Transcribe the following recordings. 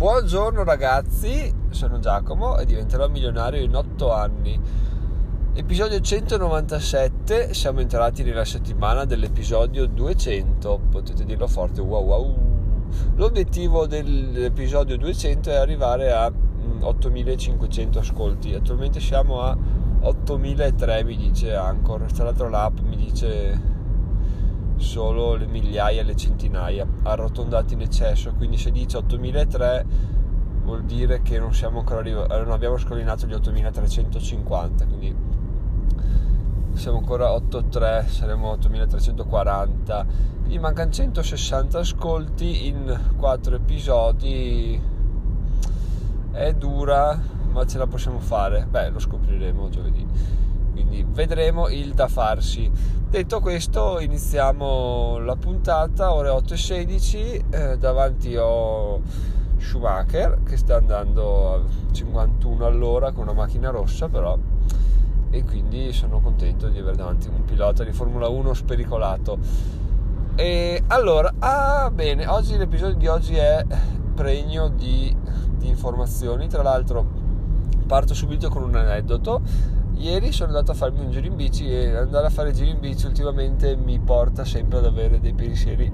Buongiorno ragazzi, sono Giacomo e diventerò milionario in 8 anni. Episodio 197, siamo entrati nella settimana dell'episodio 200, potete dirlo forte, wow wow. L'obiettivo dell'episodio 200 è arrivare a 8500 mm, ascolti, attualmente siamo a 8003 mi dice Anchor, tra l'altro l'app mi dice solo le migliaia, le centinaia, arrotondati in eccesso, quindi se dice 8003 vuol dire che non siamo ancora arrivati, non abbiamo scollinato gli 8350, quindi siamo ancora 83, saremo 8340, quindi mancano 160 ascolti in 4 episodi, è dura, ma ce la possiamo fare, beh lo scopriremo giovedì, quindi vedremo il da farsi. Detto questo, iniziamo la puntata, ore 8.16, eh, davanti ho Schumacher che sta andando a 51 all'ora con una macchina rossa però e quindi sono contento di avere davanti un pilota di Formula 1 spericolato. E allora, ah bene, oggi l'episodio di oggi è pregno di, di informazioni, tra l'altro parto subito con un aneddoto Ieri sono andato a farmi un giro in bici e andare a fare giri in bici ultimamente mi porta sempre ad avere dei pensieri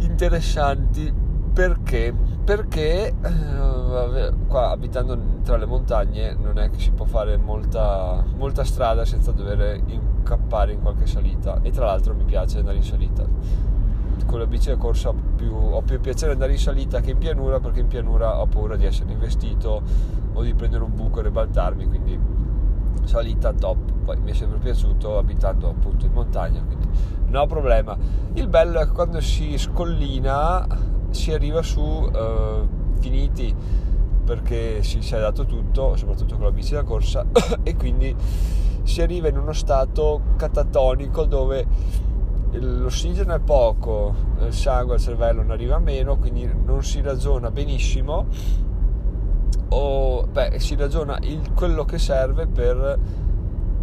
interessanti. Perché? Perché eh, qua abitando tra le montagne non è che si può fare molta, molta strada senza dover incappare in qualche salita e tra l'altro mi piace andare in salita. Con la bici da corsa ho più, ho più piacere andare in salita che in pianura perché in pianura ho paura di essere investito o di prendere un buco e ribaltarmi quindi salita top. Poi mi è sempre piaciuto abitando appunto in montagna quindi no problema. Il bello è che quando si scollina si arriva su eh, finiti perché si, si è dato tutto soprattutto con la bici da corsa e quindi si arriva in uno stato catatonico dove l'ossigeno è poco il sangue al cervello non arriva meno quindi non si ragiona benissimo o beh, si ragiona il, quello che serve per,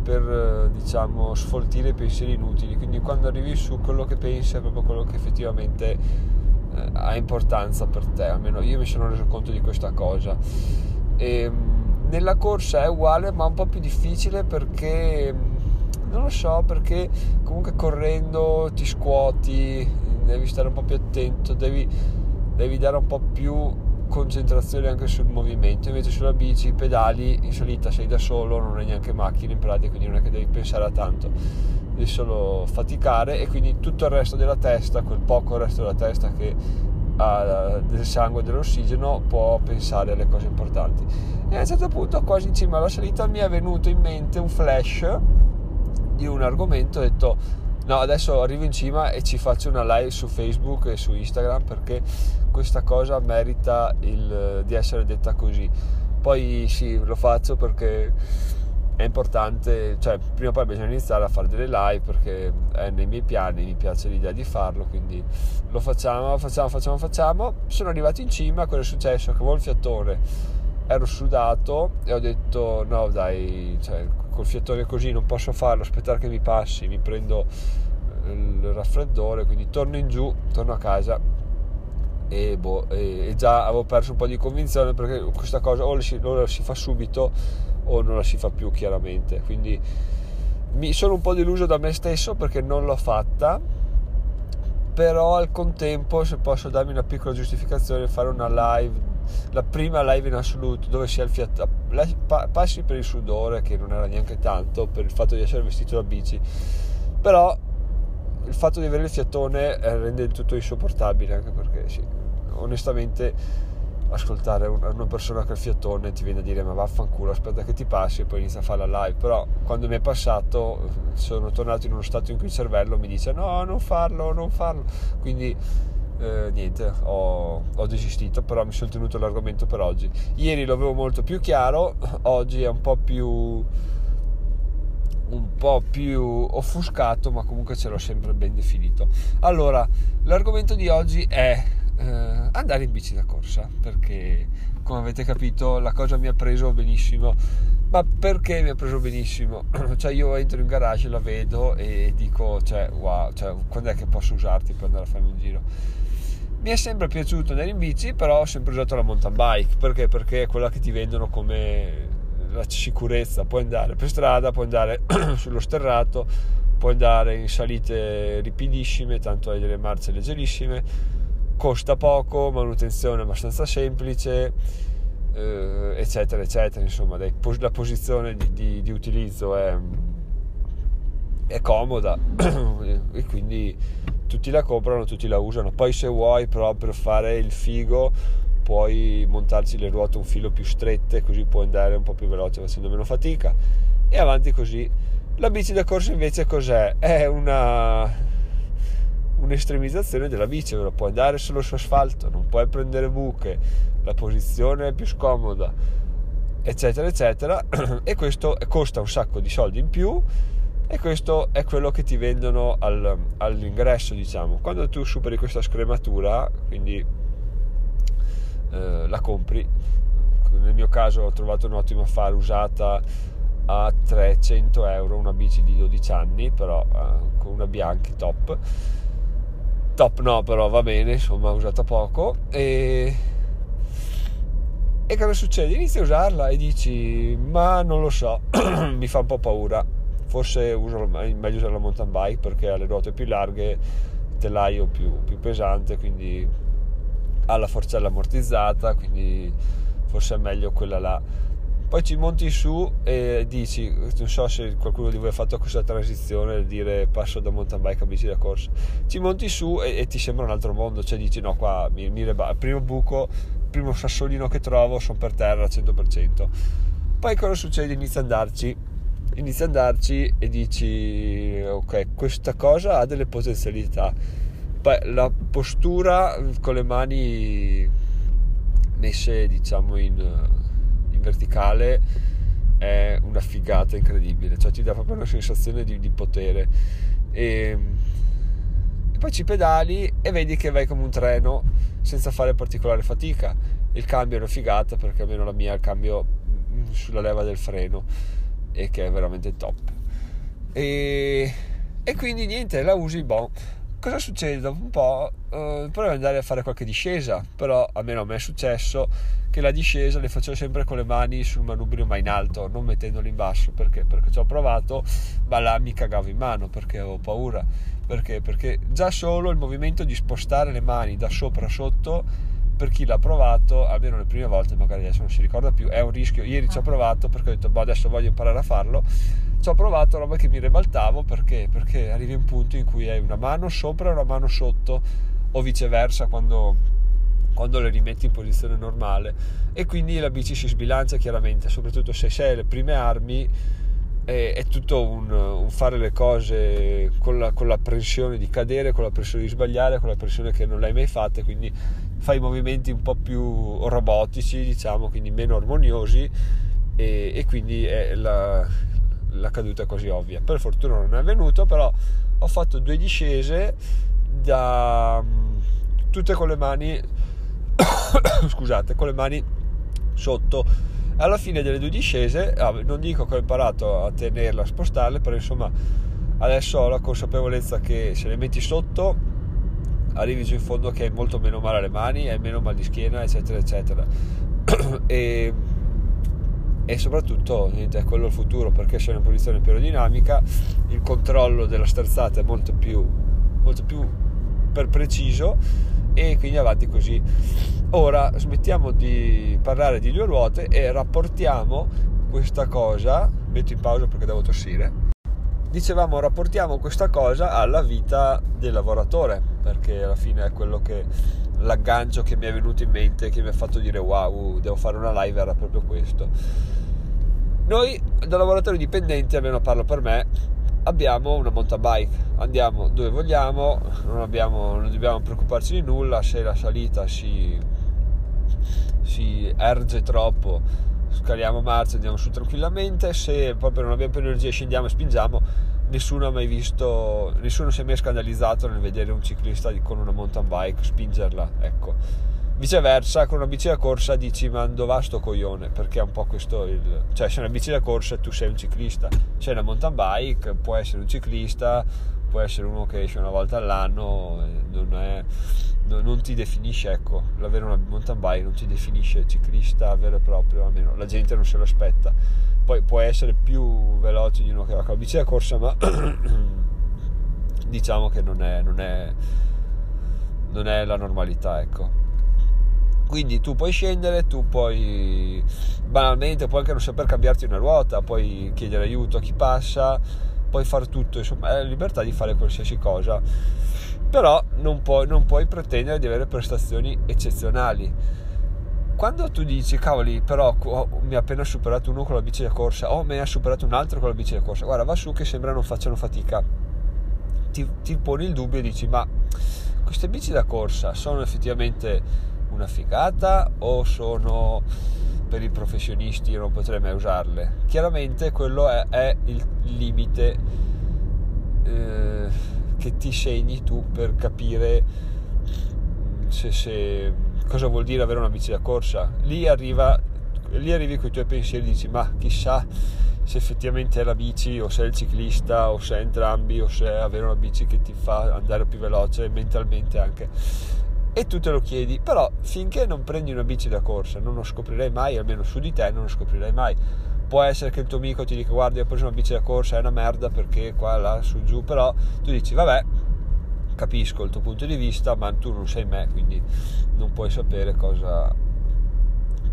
per diciamo sfoltire i pensieri inutili. Quindi quando arrivi su quello che pensi è proprio quello che effettivamente eh, ha importanza per te. Almeno io mi sono reso conto di questa cosa. E, ehm, nella corsa è uguale ma un po' più difficile perché non lo so perché comunque correndo ti scuoti devi stare un po' più attento devi, devi dare un po' più concentrazione anche sul movimento, invece sulla bici i pedali in salita sei da solo, non hai neanche macchine in pratica, quindi non è che devi pensare a tanto, devi solo faticare e quindi tutto il resto della testa, quel poco resto della testa che ha del sangue e dell'ossigeno può pensare alle cose importanti. E a un certo punto, quasi in cima alla salita, mi è venuto in mente un flash di un argomento, ho detto No, adesso arrivo in cima e ci faccio una live su Facebook e su Instagram perché questa cosa merita il, di essere detta così. Poi sì, lo faccio perché è importante, cioè prima o poi bisogna iniziare a fare delle live perché è nei miei piani, mi piace l'idea di farlo, quindi lo facciamo, facciamo, facciamo, facciamo. Sono arrivato in cima, cosa è successo? Che avevo il fiattone, ero sudato e ho detto no dai, cioè, col fiattone così non posso farlo, aspettare che mi passi, mi prendo il raffreddore, quindi torno in giù, torno a casa e, boh, e, e già avevo perso un po' di convinzione perché questa cosa o la si, o la si fa subito o non la si fa più chiaramente, quindi mi sono un po' deluso da me stesso perché non l'ho fatta però al contempo se posso darmi una piccola giustificazione fare una live la prima live in assoluto dove si è il fiato passi per il sudore che non era neanche tanto per il fatto di essere vestito da bici. Però il fatto di avere il fiatone eh, rende il tutto insopportabile anche perché sì, onestamente ascoltare una persona che ha il fiatone ti viene a dire ma vaffanculo aspetta che ti passi e poi inizia a fare la live. Però quando mi è passato sono tornato in uno stato in cui il cervello mi dice no non farlo non farlo. Quindi eh, niente, ho, ho, desistito, però mi sono tenuto l'argomento per oggi. Ieri lo avevo molto più chiaro, oggi è un po' più un po' più offuscato, ma comunque ce l'ho sempre ben definito. Allora, l'argomento di oggi è eh, andare in bici da corsa, perché come avete capito la cosa mi ha preso benissimo. Ma perché mi ha preso benissimo? cioè io entro in garage, la vedo e dico, cioè, wow, cioè, quando è che posso usarti per andare a fare un giro? Mi è sempre piaciuto andare in bici, però ho sempre usato la mountain bike, perché? Perché è quella che ti vendono come la sicurezza, puoi andare per strada, puoi andare sullo sterrato, puoi andare in salite ripidissime, tanto hai delle marce leggerissime, costa poco, manutenzione abbastanza semplice, eh, eccetera, eccetera. Insomma, la posizione di, di, di utilizzo è, è comoda e quindi tutti la comprano, tutti la usano. Poi se vuoi proprio fare il figo puoi montarci le ruote un filo più strette così puoi andare un po' più veloce facendo meno fatica e avanti così. La bici da corsa invece cos'è? È una un'estremizzazione della bici, però puoi andare solo su asfalto, non puoi prendere buche, la posizione è più scomoda, eccetera, eccetera, e questo costa un sacco di soldi in più e questo è quello che ti vendono al, all'ingresso diciamo. Quando tu superi questa scrematura quindi eh, la compri nel mio caso ho trovato un ottimo affare usata a 300 euro una bici di 12 anni però eh, con una Bianchi top. Top no però va bene insomma usata poco. E e cosa succede? Inizi a usarla e dici ma non lo so mi fa un po' paura forse uso, meglio usare la mountain bike perché ha le ruote più larghe, telaio più, più pesante, quindi ha la forcella ammortizzata, quindi forse è meglio quella là. Poi ci monti su e dici, non so se qualcuno di voi ha fatto questa transizione, dire passo da mountain bike a bici da corsa, ci monti su e, e ti sembra un altro mondo, cioè dici no qua mi, mi reba, primo buco, primo sassolino che trovo sono per terra al 100%. Poi cosa succede? Inizia ad andarci inizi ad andarci e dici ok questa cosa ha delle potenzialità. La postura con le mani messe diciamo in, in verticale è una figata incredibile. Cioè ti dà proprio una sensazione di, di potere. E, e poi ci pedali e vedi che vai come un treno senza fare particolare fatica. Il cambio è una figata perché almeno la mia il cambio sulla leva del freno e che è veramente top. E, e quindi niente, la usi, boh. Cosa succede? Dopo un po' eh, provi ad andare a fare qualche discesa, però almeno a me è successo che la discesa le facevo sempre con le mani sul manubrio ma in alto, non mettendole in basso, perché? Perché ci ho provato, ma là mi cagavo in mano perché avevo paura. Perché? Perché già solo il movimento di spostare le mani da sopra a sotto per chi l'ha provato, almeno le prime volte, magari adesso non si ricorda più, è un rischio. Ieri ci ho ah. provato perché ho detto, boh, adesso voglio imparare a farlo. Ci ho provato roba che mi ribaltavo perché? Perché arrivi a un punto in cui hai una mano sopra e una mano sotto, o viceversa quando, quando le rimetti in posizione normale. E quindi la bici si sbilancia chiaramente, soprattutto se sei alle prime armi è, è tutto un, un, fare le cose con la, con l'apprensione di cadere, con la pressione di sbagliare, con la pressione che non l'hai mai fatta, quindi fai movimenti un po' più robotici, diciamo, quindi meno armoniosi e, e quindi la, la caduta è quasi ovvia. Per fortuna non è avvenuto, però ho fatto due discese da tutte con le mani scusate, con le mani sotto alla fine delle due discese ah, non dico che ho imparato a tenerla a spostarle però insomma adesso ho la consapevolezza che se le metti sotto arrivi giù in fondo che hai molto meno male alle mani hai meno mal di schiena eccetera eccetera e, e soprattutto niente, è quello il futuro perché sei in posizione più aerodinamica il controllo della sterzata è molto più, molto più per preciso e quindi avanti così. Ora smettiamo di parlare di due ruote e rapportiamo questa cosa, metto in pausa perché devo tossire. Dicevamo rapportiamo questa cosa alla vita del lavoratore, perché alla fine è quello che l'aggancio che mi è venuto in mente, che mi ha fatto dire wow, devo fare una live era proprio questo. Noi da lavoratori dipendenti, almeno parlo per me, abbiamo una mountain bike, andiamo dove vogliamo, non, abbiamo, non dobbiamo preoccuparci di nulla, se la salita si, si erge troppo scaliamo marcia, andiamo su tranquillamente, se proprio non abbiamo più energia scendiamo e spingiamo, nessuno ha mai visto, nessuno si è mai scandalizzato nel vedere un ciclista con una mountain bike spingerla, ecco Viceversa, con una bici da corsa dici ma dove va sto coglione? Perché è un po' questo il... Cioè, se è una bici da corsa tu sei un ciclista, sei una mountain bike, puoi essere un ciclista, può essere uno che esce una volta all'anno, non, è, non ti definisce, ecco, l'avere una mountain bike non ti definisce ciclista vero e proprio, almeno la gente non se lo aspetta. Poi può essere più veloce di uno che va con la bici da corsa, ma diciamo che non è, non è, non è la normalità, ecco quindi tu puoi scendere, tu puoi banalmente puoi anche non saper cambiarti una ruota, puoi chiedere aiuto a chi passa, puoi fare tutto, insomma, hai la libertà di fare qualsiasi cosa. Però non puoi, non puoi pretendere di avere prestazioni eccezionali. Quando tu dici, cavoli, però oh, mi ha appena superato uno con la bici da corsa, o oh, me ne ha superato un altro con la bici da corsa, guarda, va su che sembra non facciano fatica. Ti, ti poni il dubbio e dici, ma queste bici da corsa sono effettivamente una figata o sono per i professionisti e non potrei mai usarle? Chiaramente quello è, è il limite eh, che ti segni tu per capire se, se, cosa vuol dire avere una bici da corsa. Lì, arriva, lì arrivi con i tuoi pensieri e dici ma chissà se effettivamente è la bici o se è il ciclista o se è entrambi o se è avere una bici che ti fa andare più veloce mentalmente anche e tu te lo chiedi, però finché non prendi una bici da corsa non lo scoprirai mai, almeno su di te non lo scoprirai mai. Può essere che il tuo amico ti dica guarda ho preso una bici da corsa, è una merda perché qua, là, su, giù, però tu dici vabbè, capisco il tuo punto di vista, ma tu non sei me, quindi non puoi sapere cosa,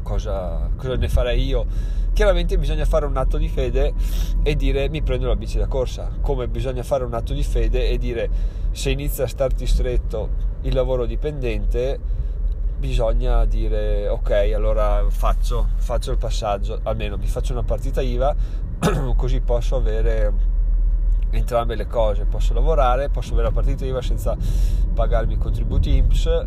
cosa, cosa ne farei io. Chiaramente bisogna fare un atto di fede e dire mi prendo la bici da corsa, come bisogna fare un atto di fede e dire se inizia a starti stretto il lavoro dipendente bisogna dire ok allora faccio, faccio il passaggio almeno mi faccio una partita IVA così posso avere entrambe le cose posso lavorare posso avere la partita IVA senza pagarmi i contributi INPS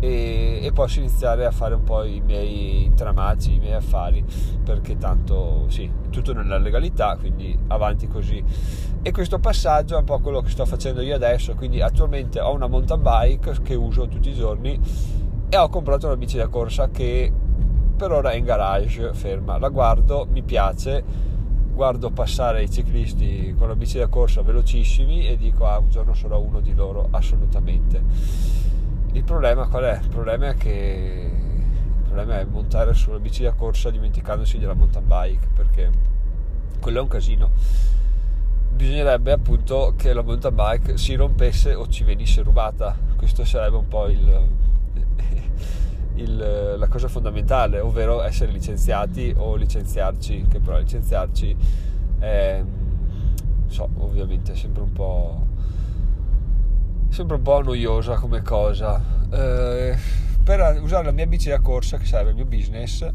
e, e, posso iniziare a fare un po' i miei tramaggi, i miei affari, perché tanto sì, tutto nella legalità, quindi avanti così. E questo passaggio è un po' quello che sto facendo io adesso, quindi attualmente ho una mountain bike che uso tutti i giorni e ho comprato una bici da corsa che per ora è in garage, ferma, la guardo, mi piace, guardo passare i ciclisti con la bici da corsa velocissimi e dico ah un giorno sarò uno di loro assolutamente il problema qual è? Il problema è che il problema è montare sulla bici da corsa dimenticandosi della mountain bike perché quello è un casino. Bisognerebbe appunto che la mountain bike si rompesse o ci venisse rubata. Questo sarebbe un po' il, il, la cosa fondamentale, ovvero essere licenziati o licenziarci, che però licenziarci è, so, ovviamente è sempre un po' sempre un po' noiosa come cosa. Eh, per usare la mia bici da corsa, che sarebbe il mio business,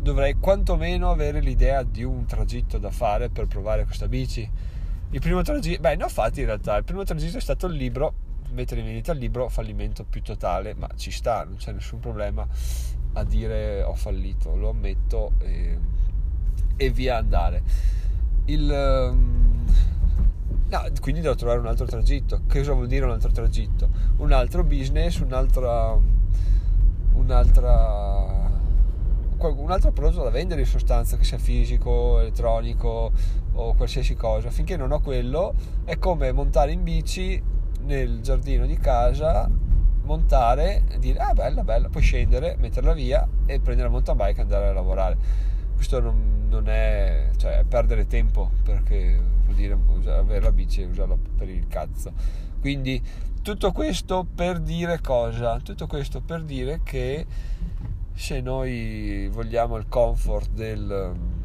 dovrei quantomeno avere l'idea di un tragitto da fare per provare questa bici. Il primo tragitto, beh, ne ho fatti in realtà. Il primo tragitto è stato il libro, mettere in vendita il libro, fallimento più totale, ma ci sta, non c'è nessun problema a dire ho fallito, lo ammetto e, e via andare. Il. Um, No, quindi devo trovare un altro tragitto. Che cosa vuol dire un altro tragitto? Un altro business, un'altra, un'altra, un altro prodotto da vendere in sostanza, che sia fisico, elettronico o qualsiasi cosa. Finché non ho quello, è come montare in bici nel giardino di casa, montare dire ah bella bella, poi scendere, metterla via e prendere la mountain bike e andare a lavorare. Questo non, non è, cioè, perdere tempo perché vuol dire avere la bici e usarla per il cazzo. Quindi tutto questo per dire cosa? Tutto questo per dire che se noi vogliamo il comfort del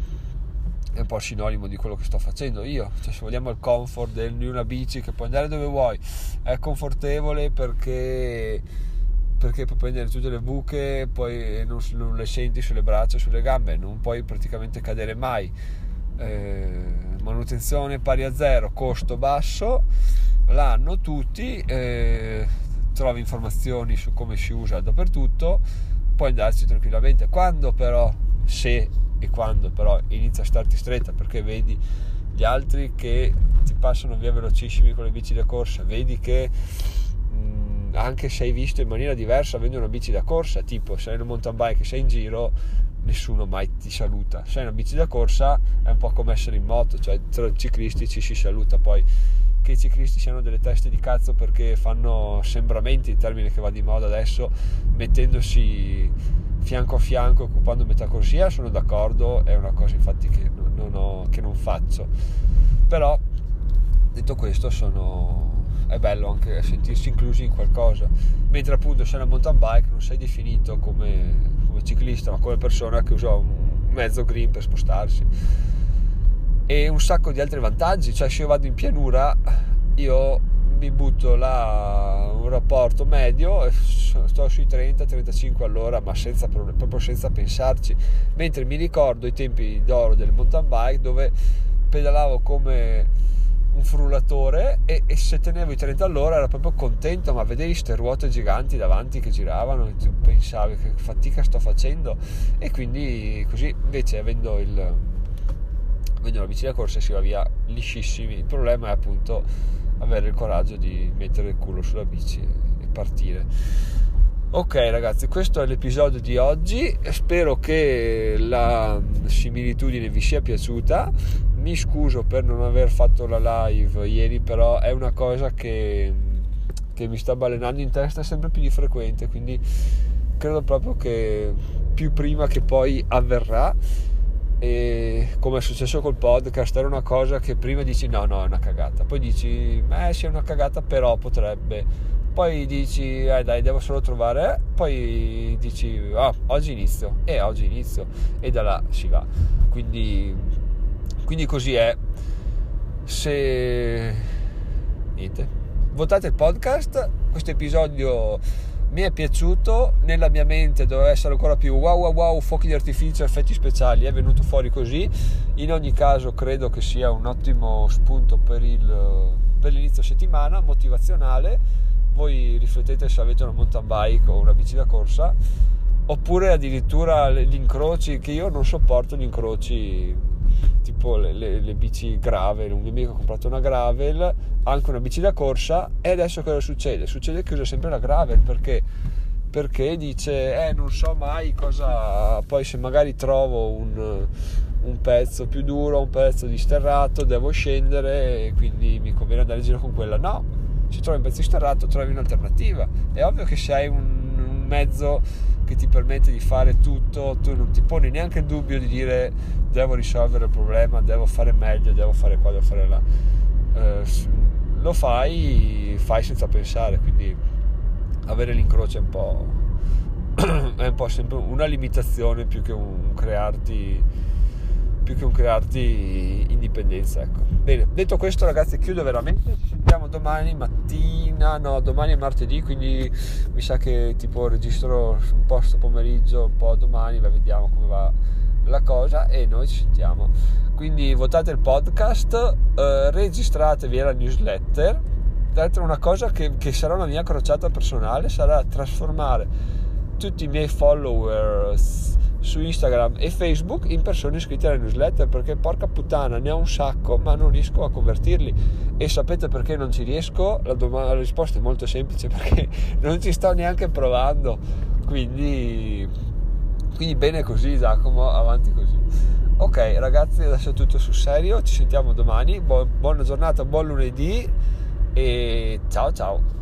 è un po' sinonimo di quello che sto facendo io cioè se vogliamo il comfort di una bici che puoi andare dove vuoi è confortevole perché perché puoi prendere tutte le buche poi non, non le senti sulle braccia sulle gambe non puoi praticamente cadere mai eh, manutenzione pari a zero, costo basso, l'hanno tutti, eh, trovi informazioni su come si usa dappertutto, puoi andarci tranquillamente. Quando però, se e quando però inizia a starti stretta perché vedi gli altri che ti passano via velocissimi con le bici da corsa, vedi che mh, anche se hai visto in maniera diversa avendo una bici da corsa, tipo sei in un mountain bike sei in giro, nessuno mai ti saluta. Se hai una bici da corsa è un po' come essere in moto, cioè tra ciclisti ci si saluta, poi che i ciclisti siano delle teste di cazzo perché fanno sembramenti, il termine che va di moda adesso, mettendosi fianco a fianco, occupando metà corsia, sono d'accordo, è una cosa infatti che non, ho, che non faccio. Però, detto questo, sono è bello anche sentirsi inclusi in qualcosa. Mentre appunto se una mountain bike non sei definito come, come ciclista, ma come persona che usa un mezzo green per spostarsi. E un sacco di altri vantaggi, cioè se io vado in pianura, io mi butto là rapporto medio e sto sui 30-35 all'ora ma senza, proprio senza pensarci mentre mi ricordo i tempi d'oro delle mountain bike dove pedalavo come un frullatore e, e, se tenevo i 30 all'ora ero proprio contento, ma vedevi queste ruote giganti davanti che giravano e tu pensavi che fatica sto facendo e quindi così invece avendo il avendo la bici da corsa si va via liscissimi. Il problema è appunto avere il coraggio di mettere il culo sulla bici e partire. Ok ragazzi, questo è l'episodio di oggi, spero che la similitudine vi sia piaciuta, mi scuso per non aver fatto la live ieri, però è una cosa che, che mi sta balenando in testa sempre più di frequente, quindi credo proprio che più prima che poi avverrà e come è successo col podcast era una cosa che prima dici no no è una cagata. Poi dici eh sì è una cagata però potrebbe. Poi dici eh dai devo solo trovare. Poi dici ah, oggi inizio. E oggi inizio. E da là si va. Quindi, quindi così è. Se niente. Votate il podcast questo episodio mi è piaciuto nella mia mente doveva essere ancora più wow wow wow fuochi di artificio effetti speciali è venuto fuori così. In ogni caso credo che sia un ottimo spunto per, il, per l'inizio settimana motivazionale. Voi riflettete se avete una mountain bike o una bici da corsa oppure addirittura gli incroci che io non sopporto gli incroci tipo le, le, le, bici gravel un mio amico ha comprato una gravel anche una bici da corsa e adesso cosa succede? succede che usa sempre la gravel perché perché dice eh non so mai cosa poi se magari trovo un, un pezzo più duro un pezzo di sterrato devo scendere e quindi mi conviene andare in giro con quella. No se trovi un pezzo sterrato trovi un'alternativa. È ovvio che se hai un, un mezzo che ti permette di fare tutto tu non ti poni neanche il dubbio di dire devo risolvere il problema devo fare meglio devo fare qua devo fare là. Eh, lo fai fai senza pensare quindi avere l'incrocio è un po' è un po' sempre una limitazione più che un crearti più che un crearti indipendenza ecco. bene detto questo ragazzi chiudo veramente ci sentiamo domani mattina no domani è martedì quindi mi sa che tipo registro un po' sto pomeriggio un po' domani ma vediamo come va la cosa e noi ci sentiamo. Quindi votate il podcast eh, registratevi alla newsletter. Tra l'altro una cosa che, che sarà una mia crociata personale sarà trasformare tutti i miei followers su Instagram e Facebook in persone iscritte alla newsletter perché porca puttana ne ho un sacco ma non riesco a convertirli. E sapete perché non ci riesco? La, dom- la risposta è molto semplice perché non ci sto neanche provando. Quindi, quindi bene così Giacomo avanti così. Ok ragazzi adesso è tutto sul serio ci sentiamo domani. Bu- buona giornata buon lunedì e ciao ciao